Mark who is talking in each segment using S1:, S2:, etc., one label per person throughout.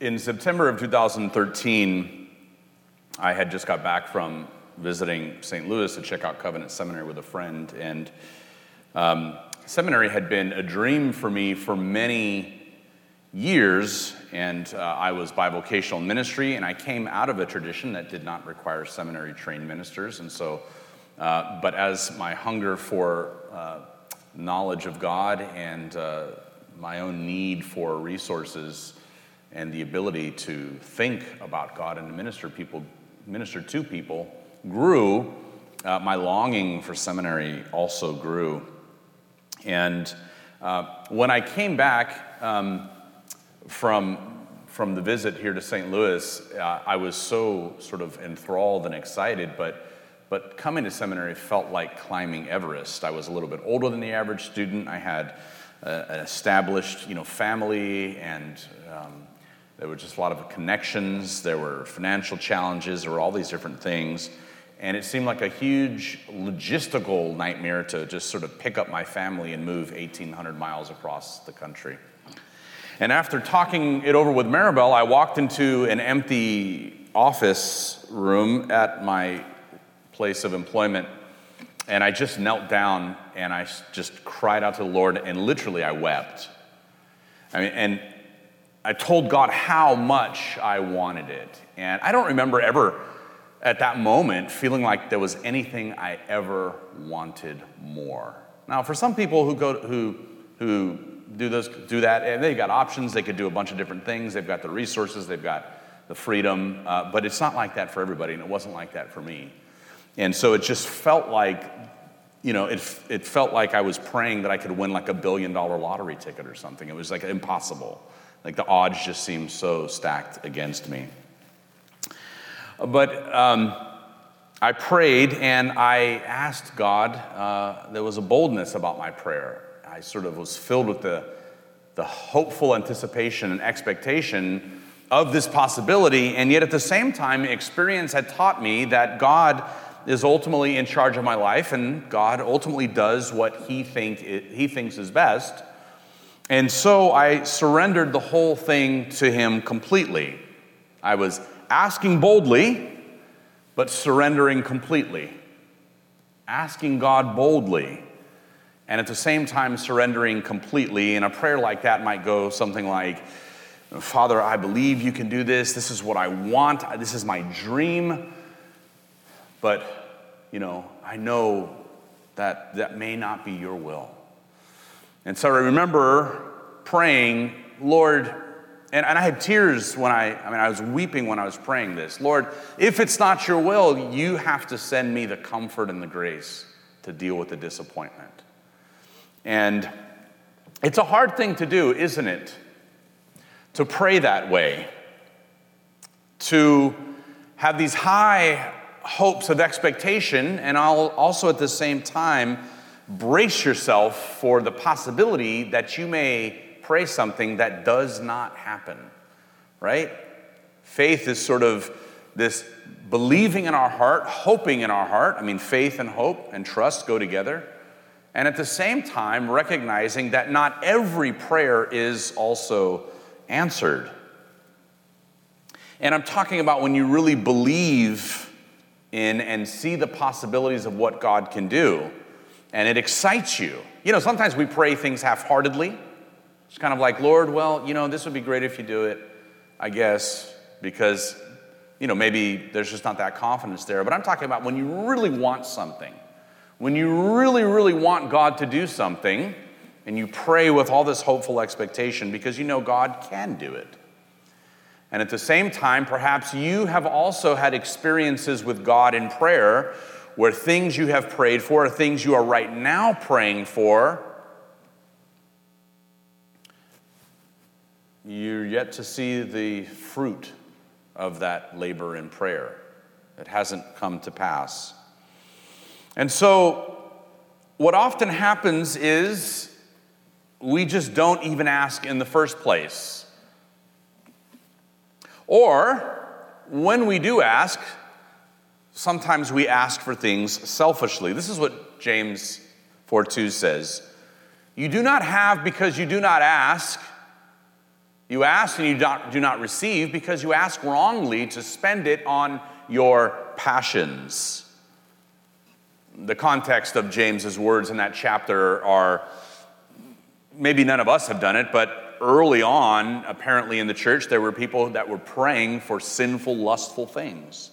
S1: In September of 2013, I had just got back from visiting St. Louis to check out Covenant Seminary with a friend, and um, seminary had been a dream for me for many years, and uh, I was bivocational ministry, and I came out of a tradition that did not require seminary trained ministers, and so, uh, but as my hunger for uh, knowledge of God and uh, my own need for resources and the ability to think about God and to minister people, minister to people, grew. Uh, my longing for seminary also grew, and uh, when I came back um, from from the visit here to St. Louis, uh, I was so sort of enthralled and excited, but but coming to seminary felt like climbing Everest. I was a little bit older than the average student. I had an established, you know, family, and um, there were just a lot of connections. There were financial challenges. There were all these different things, and it seemed like a huge logistical nightmare to just sort of pick up my family and move 1,800 miles across the country. And after talking it over with Maribel, I walked into an empty office room at my place of employment. And I just knelt down and I just cried out to the Lord, and literally I wept. I mean, and I told God how much I wanted it. And I don't remember ever at that moment feeling like there was anything I ever wanted more. Now, for some people who go who who do those do that, and they've got options. They could do a bunch of different things. They've got the resources. They've got the freedom. Uh, but it's not like that for everybody, and it wasn't like that for me. And so it just felt like, you know, it, it felt like I was praying that I could win like a billion dollar lottery ticket or something. It was like impossible. Like the odds just seemed so stacked against me. But um, I prayed and I asked God, uh, there was a boldness about my prayer. I sort of was filled with the, the hopeful anticipation and expectation of this possibility, and yet at the same time, experience had taught me that God is ultimately in charge of my life, and God ultimately does what He, think, he thinks is best. And so I surrendered the whole thing to Him completely. I was asking boldly, but surrendering completely. Asking God boldly, and at the same time surrendering completely. And a prayer like that might go something like, Father, I believe you can do this. This is what I want. This is my dream. But, you know, I know that that may not be your will. And so I remember praying, Lord, and, and I had tears when I, I mean, I was weeping when I was praying this. Lord, if it's not your will, you have to send me the comfort and the grace to deal with the disappointment. And it's a hard thing to do, isn't it? To pray that way, to have these high hopes of expectation, and I'll also at the same time brace yourself for the possibility that you may pray something that does not happen, right? Faith is sort of this believing in our heart, hoping in our heart. I mean, faith and hope and trust go together. And at the same time, recognizing that not every prayer is also answered. And I'm talking about when you really believe in and see the possibilities of what God can do. And it excites you. You know, sometimes we pray things half heartedly. It's kind of like, Lord, well, you know, this would be great if you do it, I guess, because, you know, maybe there's just not that confidence there. But I'm talking about when you really want something, when you really, really want God to do something, and you pray with all this hopeful expectation because you know God can do it. And at the same time, perhaps you have also had experiences with God in prayer where things you have prayed for are things you are right now praying for. You're yet to see the fruit of that labor in prayer. It hasn't come to pass. And so, what often happens is we just don't even ask in the first place. Or, when we do ask, sometimes we ask for things selfishly. This is what James 4 2 says You do not have because you do not ask. You ask and you do not receive because you ask wrongly to spend it on your passions. The context of James's words in that chapter are maybe none of us have done it, but early on, apparently in the church, there were people that were praying for sinful, lustful things.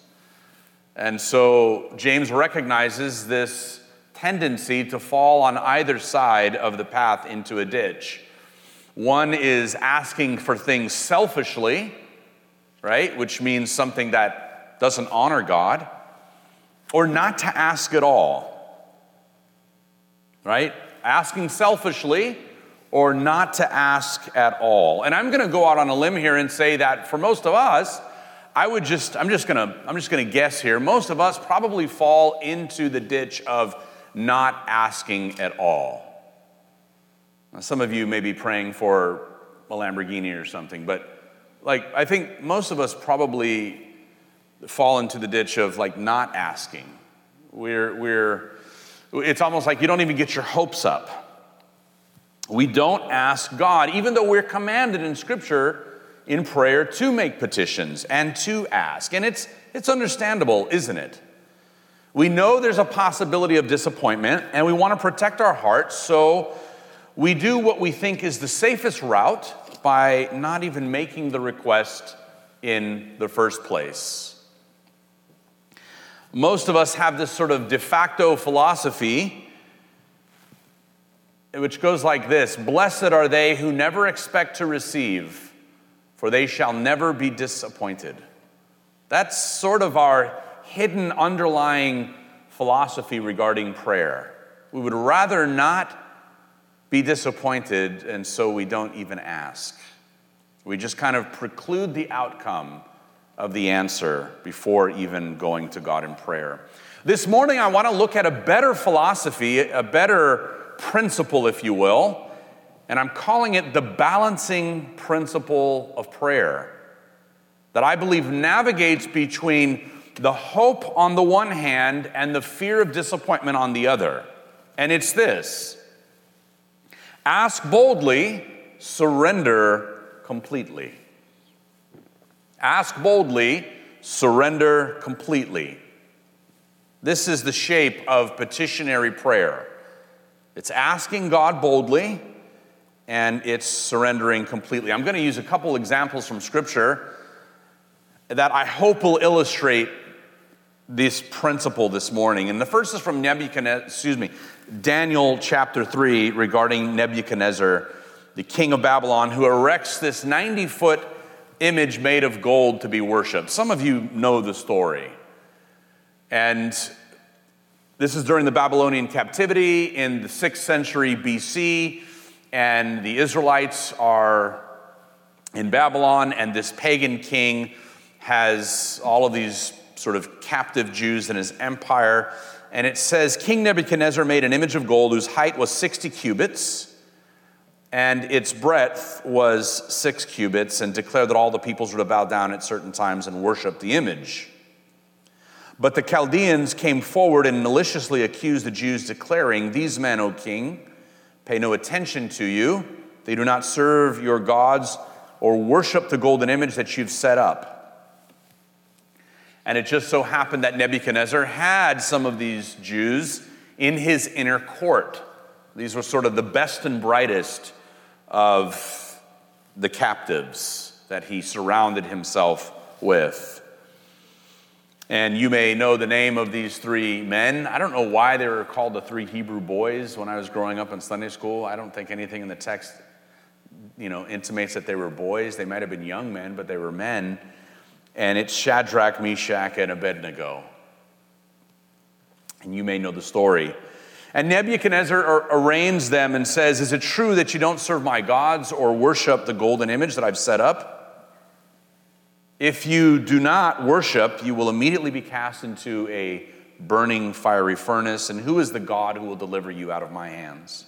S1: And so James recognizes this tendency to fall on either side of the path into a ditch. One is asking for things selfishly, right, which means something that doesn't honor God, or not to ask at all, right? Asking selfishly or not to ask at all. And I'm going to go out on a limb here and say that for most of us, I would just I'm just to I'm just to guess here. Most of us probably fall into the ditch of not asking at all. Now, some of you may be praying for a Lamborghini or something, but like I think most of us probably fall into the ditch of like not asking. We're we're it's almost like you don't even get your hopes up. We don't ask God, even though we're commanded in Scripture in prayer to make petitions and to ask. And it's, it's understandable, isn't it? We know there's a possibility of disappointment, and we want to protect our hearts, so we do what we think is the safest route by not even making the request in the first place. Most of us have this sort of de facto philosophy which goes like this Blessed are they who never expect to receive, for they shall never be disappointed. That's sort of our hidden underlying philosophy regarding prayer. We would rather not be disappointed, and so we don't even ask. We just kind of preclude the outcome of the answer before even going to God in prayer. This morning, I want to look at a better philosophy, a better principle, if you will, and I'm calling it the balancing principle of prayer that I believe navigates between the hope on the one hand and the fear of disappointment on the other. And it's this ask boldly, surrender completely. Ask boldly, surrender completely. This is the shape of petitionary prayer. It's asking God boldly and it's surrendering completely. I'm going to use a couple examples from Scripture that I hope will illustrate this principle this morning. And the first is from Nebuchadnezzar, excuse me, Daniel chapter 3 regarding Nebuchadnezzar, the king of Babylon, who erects this 90 foot image made of gold to be worshiped. Some of you know the story. And this is during the Babylonian captivity in the 6th century BC, and the Israelites are in Babylon, and this pagan king has all of these sort of captive Jews in his empire. And it says King Nebuchadnezzar made an image of gold whose height was 60 cubits and its breadth was six cubits, and declared that all the peoples were to bow down at certain times and worship the image. But the Chaldeans came forward and maliciously accused the Jews, declaring, These men, O king, pay no attention to you. They do not serve your gods or worship the golden image that you've set up. And it just so happened that Nebuchadnezzar had some of these Jews in his inner court. These were sort of the best and brightest of the captives that he surrounded himself with. And you may know the name of these three men. I don't know why they were called the three Hebrew boys when I was growing up in Sunday school. I don't think anything in the text, you know, intimates that they were boys. They might have been young men, but they were men. And it's Shadrach, Meshach, and Abednego. And you may know the story. And Nebuchadnezzar arraigns them and says, Is it true that you don't serve my gods or worship the golden image that I've set up? If you do not worship, you will immediately be cast into a burning fiery furnace. And who is the God who will deliver you out of my hands?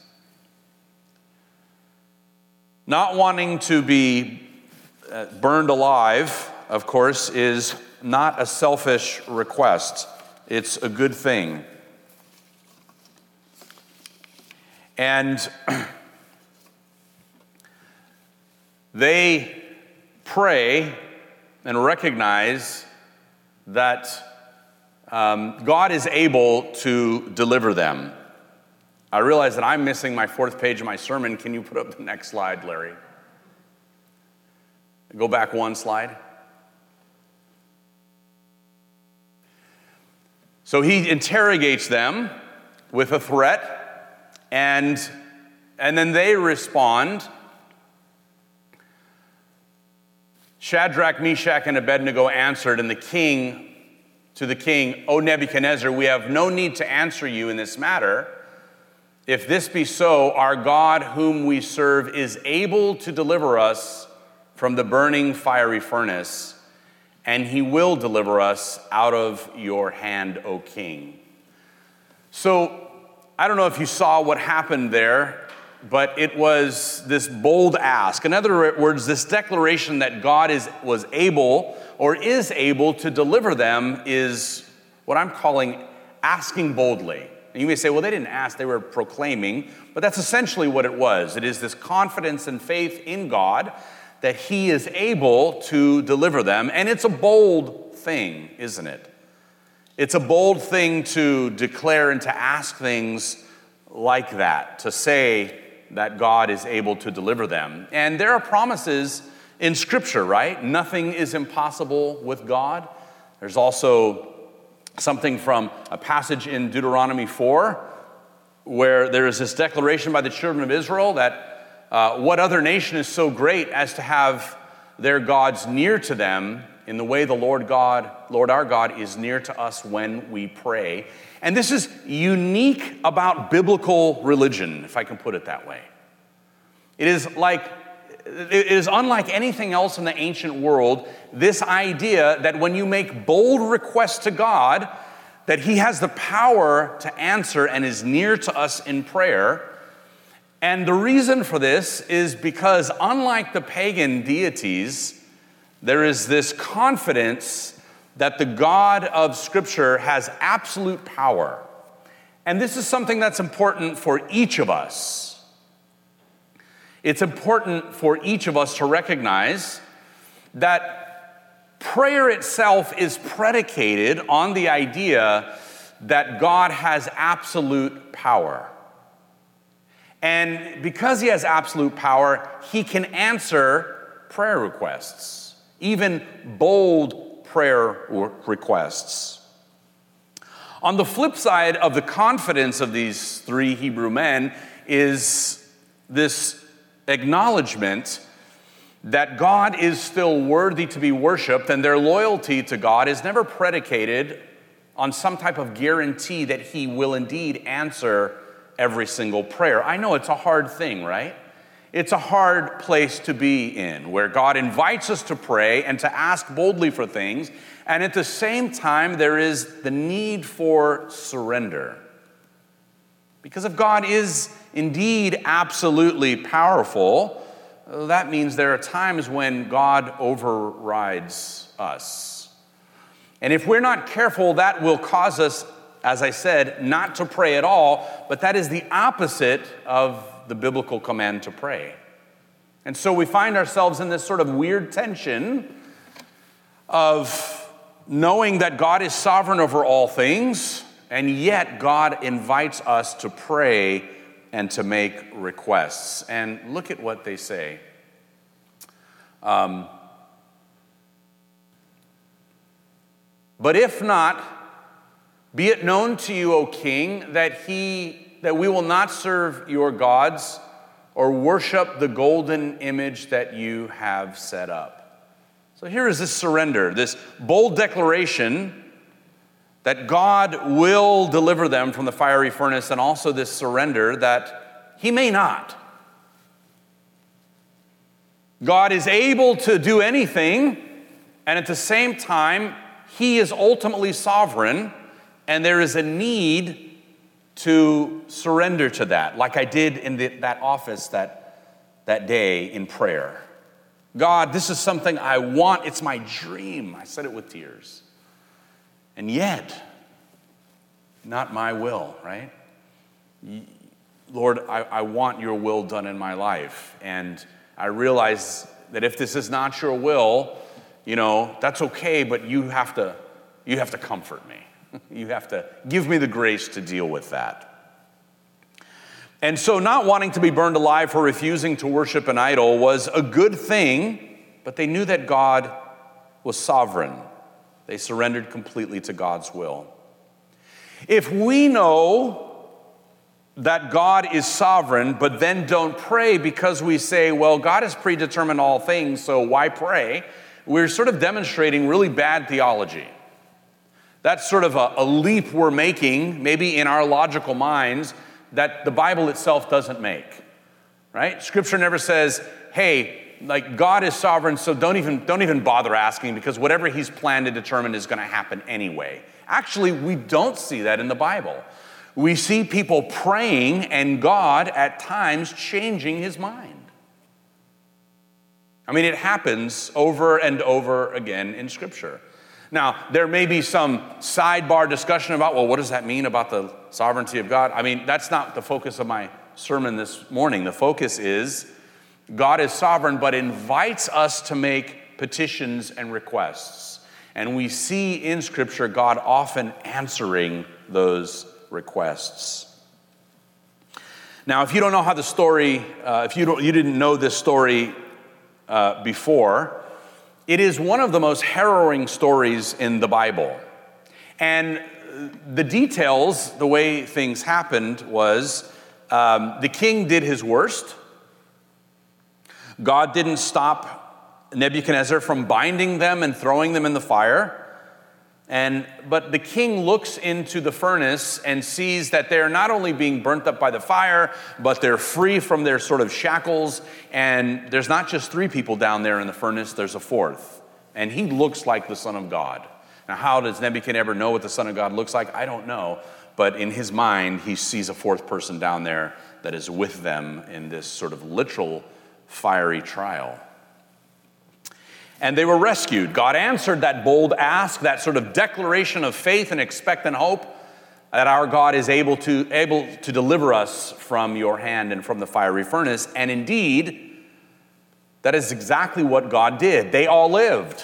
S1: Not wanting to be uh, burned alive, of course, is not a selfish request, it's a good thing. And they pray and recognize that um, God is able to deliver them. I realize that I'm missing my fourth page of my sermon. Can you put up the next slide, Larry? Go back one slide. So he interrogates them with a threat, and, and then they respond. Shadrach, Meshach, and Abednego answered, and the king to the king, O Nebuchadnezzar, we have no need to answer you in this matter. If this be so, our God, whom we serve, is able to deliver us from the burning fiery furnace and he will deliver us out of your hand, O king. So, I don't know if you saw what happened there, but it was this bold ask. In other words, this declaration that God is, was able or is able to deliver them is what I'm calling asking boldly. And you may say, well, they didn't ask, they were proclaiming, but that's essentially what it was. It is this confidence and faith in God that he is able to deliver them. And it's a bold thing, isn't it? It's a bold thing to declare and to ask things like that, to say that God is able to deliver them. And there are promises in Scripture, right? Nothing is impossible with God. There's also something from a passage in Deuteronomy 4 where there is this declaration by the children of Israel that uh, what other nation is so great as to have their gods near to them in the way the Lord God, Lord our God, is near to us when we pray? And this is unique about biblical religion, if I can put it that way. It is like it is unlike anything else in the ancient world, this idea that when you make bold requests to God, that He has the power to answer and is near to us in prayer. And the reason for this is because, unlike the pagan deities, there is this confidence that the God of Scripture has absolute power. And this is something that's important for each of us. It's important for each of us to recognize that prayer itself is predicated on the idea that God has absolute power. And because he has absolute power, he can answer prayer requests, even bold prayer requests. On the flip side of the confidence of these three Hebrew men is this acknowledgement that God is still worthy to be worshiped, and their loyalty to God is never predicated on some type of guarantee that He will indeed answer every single prayer. I know it's a hard thing, right? It's a hard place to be in, where God invites us to pray and to ask boldly for things, and at the same time, there is the need for surrender. Because if God is indeed absolutely powerful, that means there are times when God overrides us. And if we're not careful, that will cause us as I said, not to pray at all, but that is the opposite of the biblical command to pray. And so we find ourselves in this sort of weird tension of knowing that God is sovereign over all things, and yet God invites us to pray and to make requests. And look at what they say. Um, but if not, be it known to you, O king, that he that we will not serve your gods or worship the golden image that you have set up. So here is this surrender, this bold declaration that God will deliver them from the fiery furnace, and also this surrender that he may not. God is able to do anything, and at the same time, he is ultimately sovereign and there is a need to surrender to that, like I did in the, that office that, that day in prayer. God, this is something I want. It's my dream. I said it with tears. And yet, not my will, right? Lord, I, I want your will done in my life. And I realize that if this is not your will, you know, that's okay, but you have to, you have to comfort me. You have to give me the grace to deal with that. And so, not wanting to be burned alive for refusing to worship an idol was a good thing, but they knew that God was sovereign. They surrendered completely to God's will. If we know that God is sovereign, but then don't pray because we say, well, God has predetermined all things, so why pray? We're sort of demonstrating really bad theology. That's sort of a, a leap we're making, maybe in our logical minds, that the Bible itself doesn't make. Right? Scripture never says, hey, like God is sovereign, so don't even, don't even bother asking because whatever He's planned and determined is going to happen anyway. Actually, we don't see that in the Bible. We see people praying and God at times changing His mind. I mean, it happens over and over again in Scripture. Now, there may be some sidebar discussion about, well, what does that mean about the sovereignty of God? I mean, that's not the focus of my sermon this morning. The focus is God is sovereign, but invites us to make petitions and requests. And we see in Scripture God often answering those requests. Now, if you don't know how the story, uh, if you, don't, you didn't know this story uh, before, it is one of the most harrowing stories in the Bible. And the details, the way things happened, was um, the king did his worst. God didn't stop Nebuchadnezzar from binding them and throwing them in the fire. And, but the king looks into the furnace and sees that they're not only being burnt up by the fire, but they're free from their sort of shackles. And there's not just three people down there in the furnace, there's a fourth. And he looks like the Son of God. Now, how does Nebuchadnezzar know what the Son of God looks like? I don't know. But in his mind, he sees a fourth person down there that is with them in this sort of literal fiery trial and they were rescued. God answered that bold ask, that sort of declaration of faith and expectant hope that our God is able to, able to deliver us from your hand and from the fiery furnace. And indeed, that is exactly what God did. They all lived.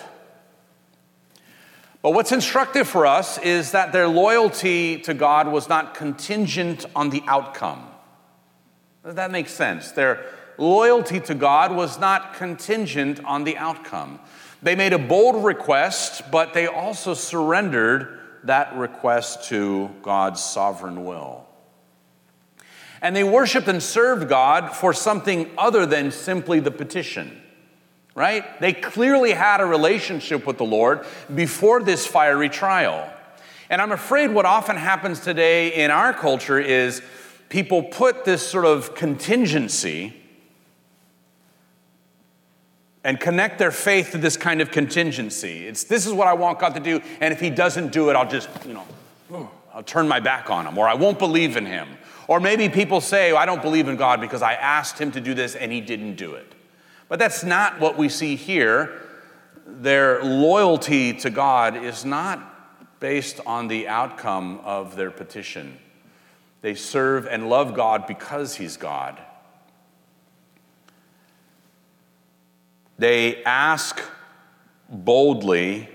S1: But what's instructive for us is that their loyalty to God was not contingent on the outcome. Does that make sense? Their loyalty to God was not contingent on the outcome. They made a bold request, but they also surrendered that request to God's sovereign will. And they worshiped and served God for something other than simply the petition, right? They clearly had a relationship with the Lord before this fiery trial. And I'm afraid what often happens today in our culture is people put this sort of contingency and connect their faith to this kind of contingency. It's this is what I want God to do, and if He doesn't do it, I'll just, you know, I'll turn my back on Him, or I won't believe in Him. Or maybe people say, oh, I don't believe in God because I asked Him to do this and He didn't do it. But that's not what we see here. Their loyalty to God is not based on the outcome of their petition. They serve and love God because He's God. They ask boldly,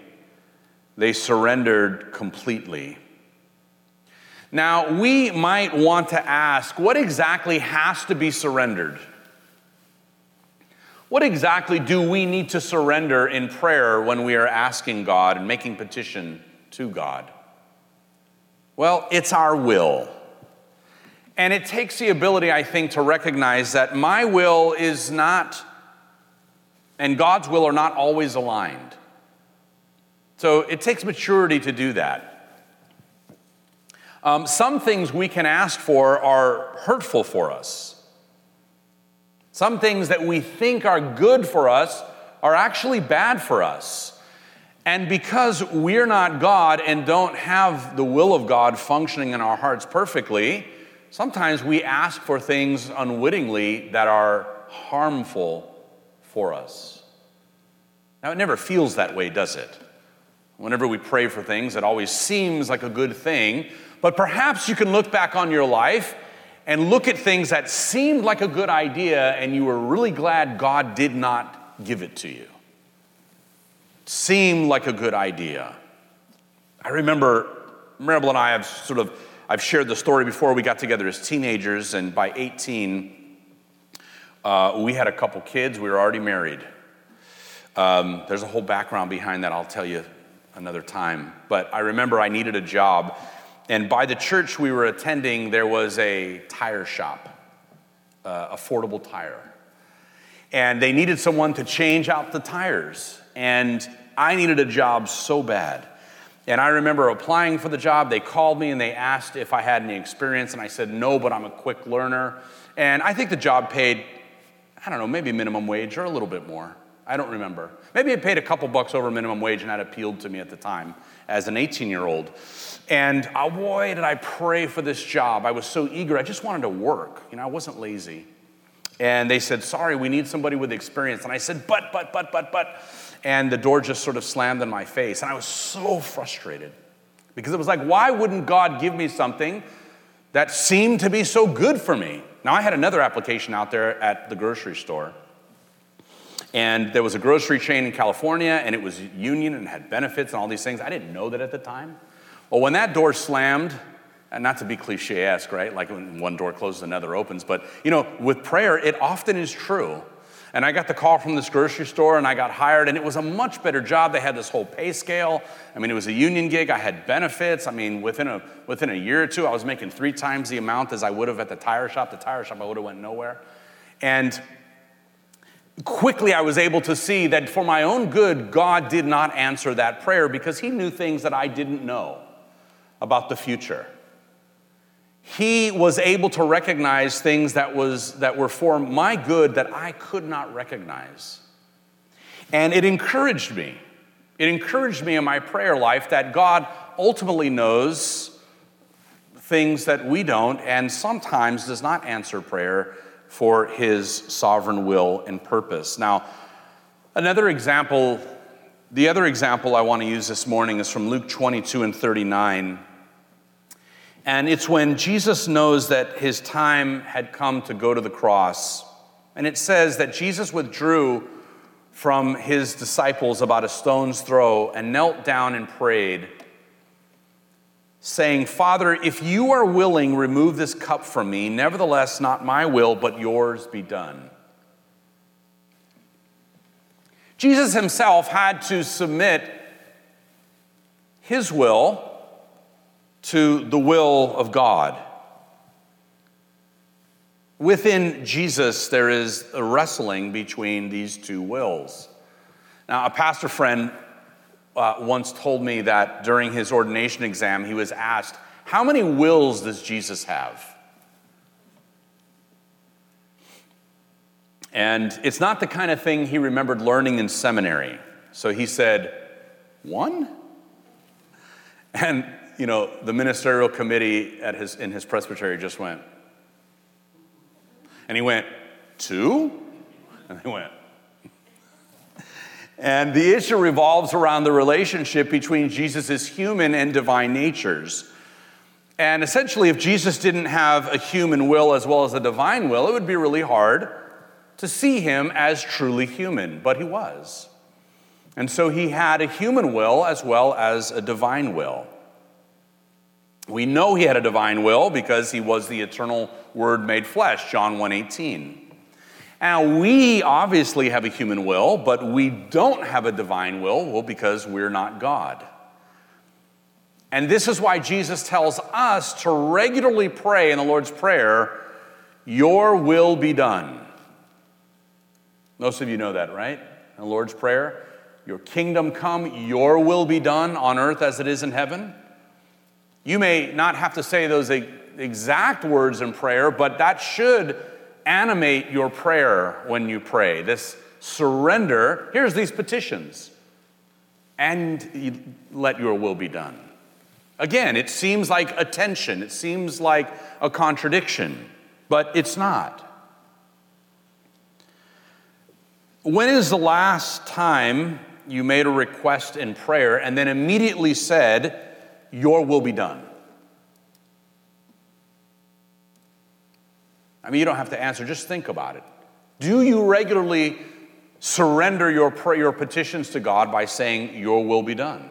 S1: they surrendered completely. Now, we might want to ask what exactly has to be surrendered? What exactly do we need to surrender in prayer when we are asking God and making petition to God? Well, it's our will. And it takes the ability, I think, to recognize that my will is not and God's will are not always aligned. So it takes maturity to do that. Um, some things we can ask for are hurtful for us. Some things that we think are good for us are actually bad for us. And because we're not God and don't have the will of God functioning in our hearts perfectly, sometimes we ask for things unwittingly that are harmful for us. Now, it never feels that way, does it? Whenever we pray for things, it always seems like a good thing. But perhaps you can look back on your life and look at things that seemed like a good idea, and you were really glad God did not give it to you. Seemed like a good idea. I remember Maribel and I have sort of, I've shared the story before we got together as teenagers, and by 18, uh, we had a couple kids. We were already married. Um, there's a whole background behind that I'll tell you another time. But I remember I needed a job, and by the church we were attending, there was a tire shop, uh, affordable tire. And they needed someone to change out the tires. And I needed a job so bad. And I remember applying for the job. They called me and they asked if I had any experience. And I said, no, but I'm a quick learner. And I think the job paid, I don't know, maybe minimum wage or a little bit more. I don't remember. Maybe it paid a couple bucks over minimum wage, and that appealed to me at the time as an 18 year old. And oh boy, did I pray for this job. I was so eager. I just wanted to work. You know, I wasn't lazy. And they said, Sorry, we need somebody with experience. And I said, But, but, but, but, but. And the door just sort of slammed in my face. And I was so frustrated because it was like, Why wouldn't God give me something that seemed to be so good for me? Now, I had another application out there at the grocery store. And there was a grocery chain in California, and it was union and had benefits and all these things. I didn't know that at the time. Well, when that door slammed, and not to be cliche esque, right? Like when one door closes, another opens. But, you know, with prayer, it often is true. And I got the call from this grocery store and I got hired, and it was a much better job. They had this whole pay scale. I mean, it was a union gig. I had benefits. I mean, within a, within a year or two, I was making three times the amount as I would have at the tire shop. The tire shop, I would have went nowhere. And quickly I was able to see that for my own good, God did not answer that prayer because He knew things that I didn't know about the future. He was able to recognize things that, was, that were for my good that I could not recognize. And it encouraged me. It encouraged me in my prayer life that God ultimately knows things that we don't and sometimes does not answer prayer for his sovereign will and purpose. Now, another example, the other example I want to use this morning is from Luke 22 and 39. And it's when Jesus knows that his time had come to go to the cross. And it says that Jesus withdrew from his disciples about a stone's throw and knelt down and prayed saying, Father, if you are willing, remove this cup from me. Nevertheless, not my will, but yours be done. Jesus himself had to submit his will to the will of God. Within Jesus, there is a wrestling between these two wills. Now, a pastor friend uh, once told me that during his ordination exam, he was asked, How many wills does Jesus have? And it's not the kind of thing he remembered learning in seminary. So he said, One? And, you know, the ministerial committee at his, in his presbytery just went, and he went, Two? And they went, and the issue revolves around the relationship between Jesus' human and divine natures. And essentially, if Jesus didn't have a human will as well as a divine will, it would be really hard to see him as truly human, but he was. And so he had a human will as well as a divine will. We know he had a divine will because he was the eternal word made flesh, John 1:18. Now, we obviously have a human will, but we don't have a divine will, well, because we're not God. And this is why Jesus tells us to regularly pray in the Lord's Prayer, Your will be done. Most of you know that, right? In the Lord's Prayer, Your kingdom come, Your will be done on earth as it is in heaven. You may not have to say those exact words in prayer, but that should animate your prayer when you pray. This surrender, here's these petitions, and let your will be done. Again, it seems like a tension, it seems like a contradiction, but it's not. When is the last time you made a request in prayer and then immediately said, Your will be done? I mean, you don't have to answer, just think about it. Do you regularly surrender your, prayer, your petitions to God by saying, Your will be done.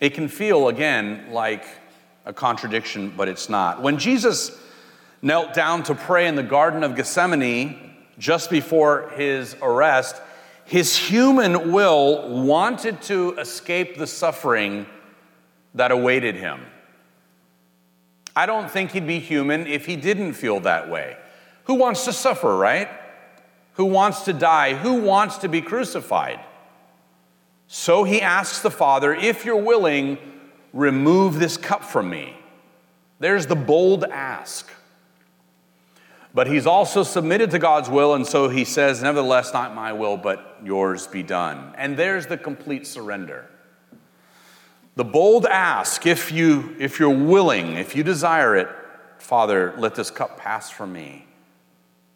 S1: It can feel, again, like a contradiction, but it's not. When Jesus knelt down to pray in the Garden of Gethsemane just before his arrest, his human will wanted to escape the suffering that awaited him. I don't think he'd be human if he didn't feel that way. Who wants to suffer, right? Who wants to die? Who wants to be crucified? So he asks the Father, If you're willing, remove this cup from me. There's the bold ask. But he's also submitted to God's will, and so he says, Nevertheless, not my will, but yours be done. And there's the complete surrender. The bold ask, if, you, if you're willing, if you desire it, Father, let this cup pass from me.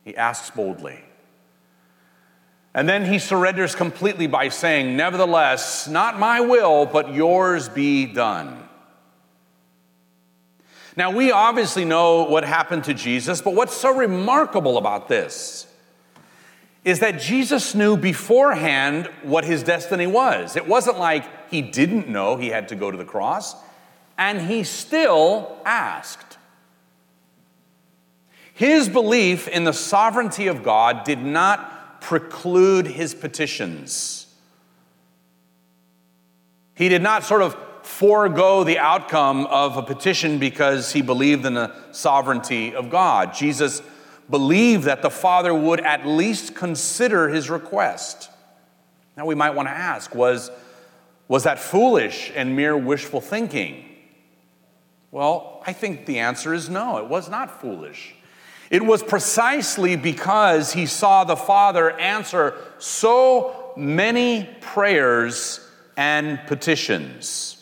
S1: He asks boldly. And then he surrenders completely by saying, Nevertheless, not my will, but yours be done. Now, we obviously know what happened to Jesus, but what's so remarkable about this is that Jesus knew beforehand what his destiny was. It wasn't like he didn't know he had to go to the cross, and he still asked. His belief in the sovereignty of God did not preclude his petitions. He did not sort of forego the outcome of a petition because he believed in the sovereignty of God. Jesus believed that the Father would at least consider his request. Now, we might want to ask was, was that foolish and mere wishful thinking? Well, I think the answer is no, it was not foolish. It was precisely because he saw the Father answer so many prayers and petitions.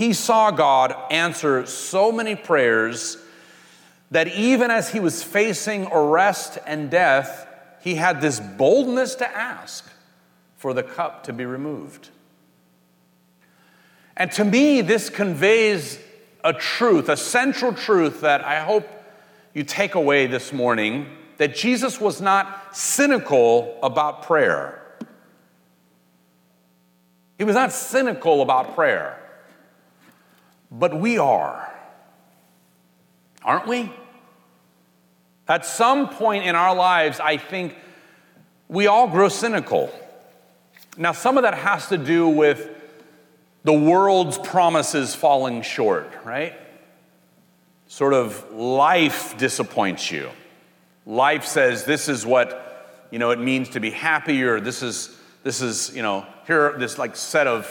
S1: He saw God answer so many prayers that even as he was facing arrest and death, he had this boldness to ask for the cup to be removed. And to me, this conveys a truth, a central truth that I hope you take away this morning that Jesus was not cynical about prayer. He was not cynical about prayer, but we are, aren't we? At some point in our lives, I think we all grow cynical. Now, some of that has to do with the world's promises falling short, right? Sort of life disappoints you. Life says this is what, you know, it means to be happy or this is this is, you know, here this like set of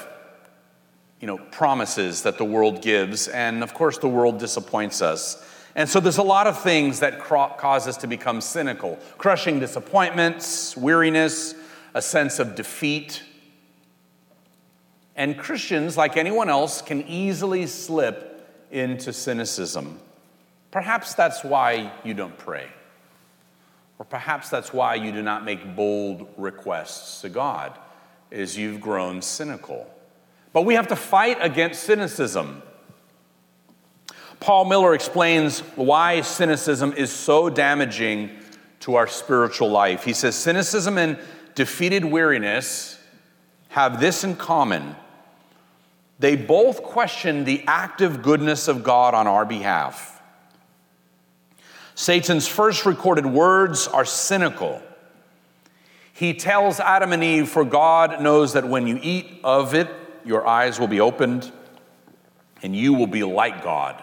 S1: you know, promises that the world gives and of course the world disappoints us. And so there's a lot of things that cause us to become cynical crushing disappointments, weariness, a sense of defeat. And Christians, like anyone else, can easily slip into cynicism. Perhaps that's why you don't pray. Or perhaps that's why you do not make bold requests to God, is you've grown cynical. But we have to fight against cynicism. Paul Miller explains why cynicism is so damaging to our spiritual life. He says cynicism and defeated weariness have this in common. They both question the active goodness of God on our behalf. Satan's first recorded words are cynical. He tells Adam and Eve, For God knows that when you eat of it, your eyes will be opened and you will be like God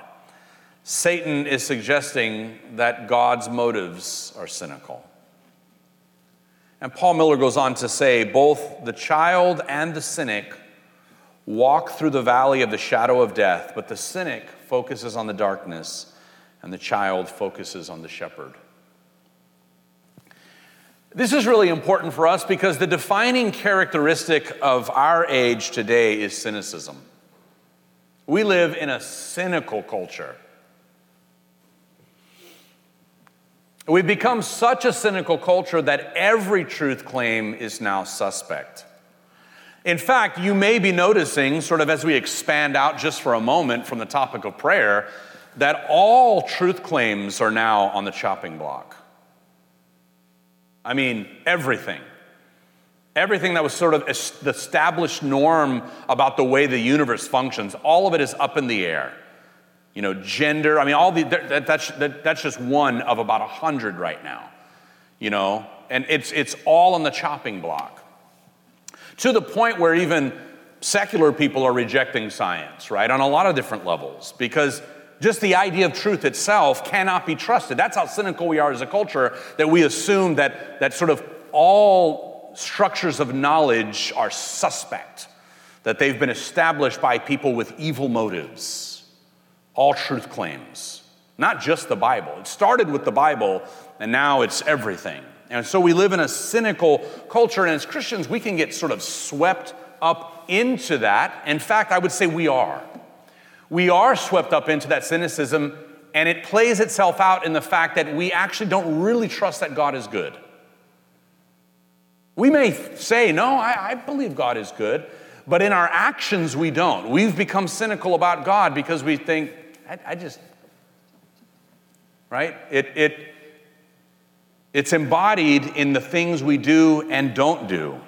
S1: Satan is suggesting that God's motives are cynical. And Paul Miller goes on to say both the child and the cynic walk through the valley of the shadow of death, but the cynic focuses on the darkness and the child focuses on the shepherd. This is really important for us because the defining characteristic of our age today is cynicism. We live in a cynical culture. We've become such a cynical culture that every truth claim is now suspect. In fact, you may be noticing, sort of as we expand out just for a moment from the topic of prayer, that all truth claims are now on the chopping block. I mean, everything. Everything that was sort of the established norm about the way the universe functions, all of it is up in the air. You know, gender, I mean, all the, that, that's, that, that's just one of about a hundred right now. You know, and it's, it's all on the chopping block. To the point where even secular people are rejecting science, right, on a lot of different levels, because just the idea of truth itself cannot be trusted. That's how cynical we are as a culture, that we assume that, that sort of all structures of knowledge are suspect, that they've been established by people with evil motives. All truth claims, not just the Bible. It started with the Bible, and now it's everything. And so we live in a cynical culture, and as Christians, we can get sort of swept up into that. In fact, I would say we are. We are swept up into that cynicism, and it plays itself out in the fact that we actually don't really trust that God is good. We may say, no, I, I, believe God is good, but in our actions, we don't. We've become cynical about God because we think, I, I just, right? It, it, it's embodied in the things we do and don't do.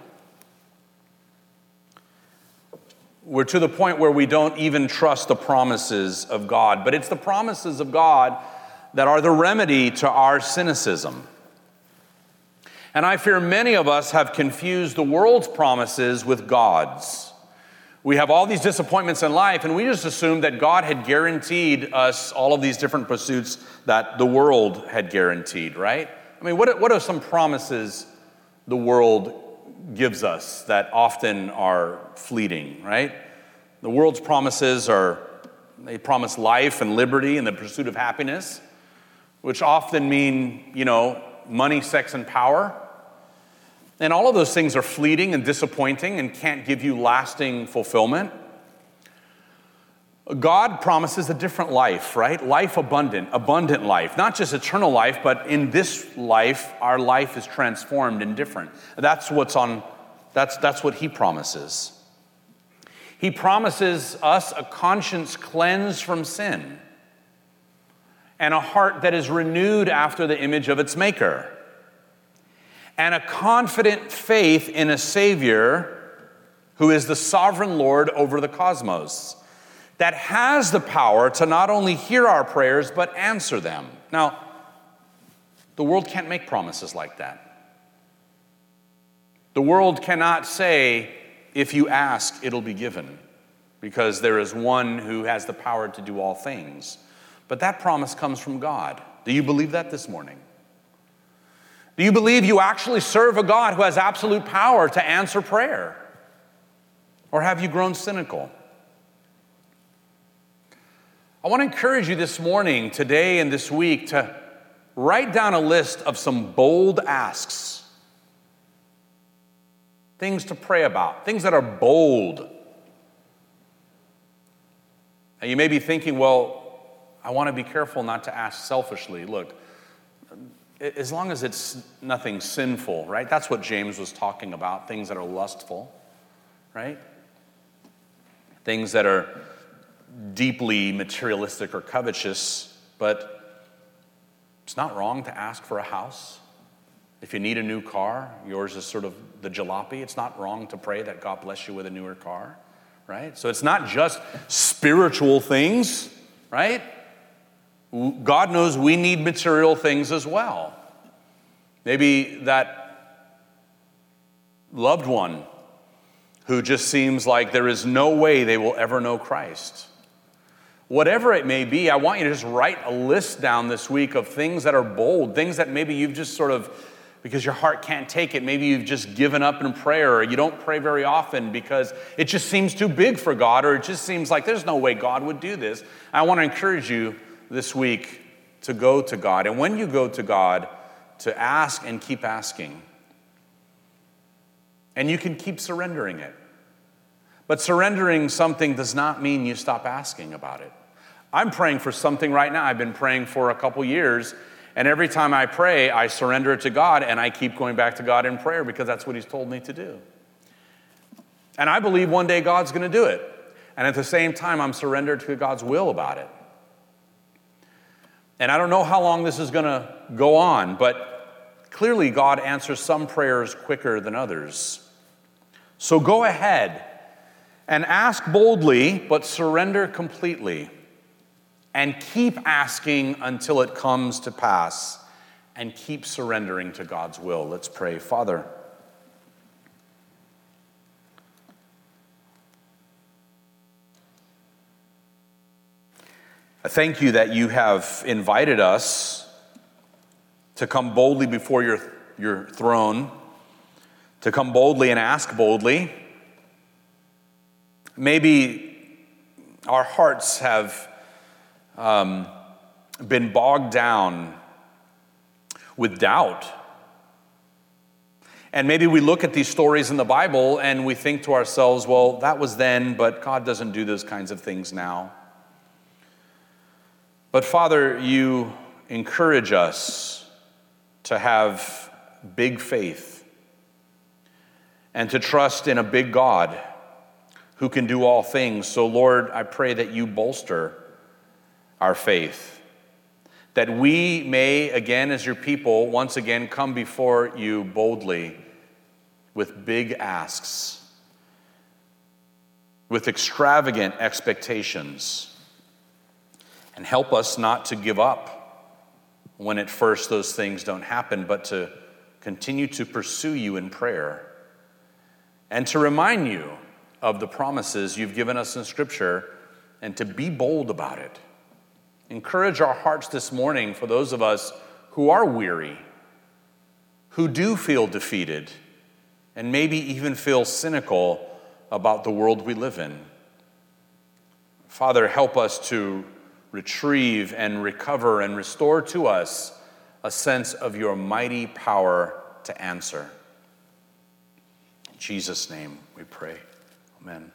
S1: We're to the point where we don't even trust the promises of God, but it's the promises of God that are the remedy to our cynicism. And I fear many of us have confused the world's promises with God's. We have all these disappointments in life, and we just assumed that God had guaranteed us all of these different pursuits that the world had guaranteed, right? I mean, what, what are some promises the world gives us that often are fleeting, right? The world's promises are, they promise life and liberty and the pursuit of happiness, which often mean, you know, money, sex, and power. And all of those things are fleeting and disappointing and can't give you lasting fulfillment. God promises a different life, right? Life abundant, abundant life. Not just eternal life, but in this life, our life is transformed and different. That's what's on, that's, that's what He promises. He promises us a conscience cleansed from sin and a heart that is renewed after the image of its Maker and a confident faith in a Savior who is the sovereign Lord over the cosmos, that has the power to not only hear our prayers, but answer them. Now, the world can't make promises like that. The world cannot say, if you ask, it'll be given, because there is one who has the power to do all things. But that promise comes from God. Do you believe that this morning? Do you believe you actually serve a God who has absolute power to answer prayer? Or have you grown cynical? I want to encourage you this morning, today, and this week to write down a list of some bold asks. Things to pray about, things that are bold. And you may be thinking, well, I want to be careful not to ask selfishly. Look, as long as it's nothing sinful, right? That's what James was talking about things that are lustful, right? Things that are deeply materialistic or covetous, but it's not wrong to ask for a house. If you need a new car, yours is sort of the jalopy. It's not wrong to pray that God bless you with a newer car, right? So it's not just spiritual things, right? God knows we need material things as well. Maybe that loved one who just seems like there is no way they will ever know Christ. Whatever it may be, I want you to just write a list down this week of things that are bold, things that maybe you've just sort of, because your heart can't take it, maybe you've just given up in prayer or you don't pray very often because it just seems too big for God or it just seems like there's no way God would do this. I want to encourage you this week to go to God. And when you go to God, to ask and keep asking. And you can keep surrendering it. But surrendering something does not mean you stop asking about it. I'm praying for something right now. I've been praying for a couple years, and every time I pray, I surrender it to God and I keep going back to God in prayer because that's what He's told me to do. And I believe one day God's going to do it. And at the same time, I'm surrendered to God's will about it. And I don't know how long this is going to go on, but clearly God answers some prayers quicker than others. So go ahead and ask boldly, but surrender completely. And keep asking until it comes to pass. And keep surrendering to God's will. Let's pray. Father, I thank you that you have invited us to come boldly before your, your throne, to come boldly and ask boldly. Maybe our hearts have um, been bogged down with doubt. And maybe we look at these stories in the Bible and we think to ourselves, well, that was then, but God doesn't do those kinds of things now. But Father, you encourage us to have big faith and to trust in a big God who can do all things. So, Lord, I pray that you bolster our faith, that we may, again, as your people, once again come before you boldly with big asks, with extravagant expectations and help us not to give up when at first those things don't happen, but to continue to pursue you in prayer and to remind you of the promises you've given us in Scripture and to be bold about it. Encourage our hearts this morning for those of us who are weary, who do feel defeated, and maybe even feel cynical about the world we live in. Father, help us to retrieve and recover and restore to us a sense of your mighty power to answer. In Jesus' name we pray. Amen.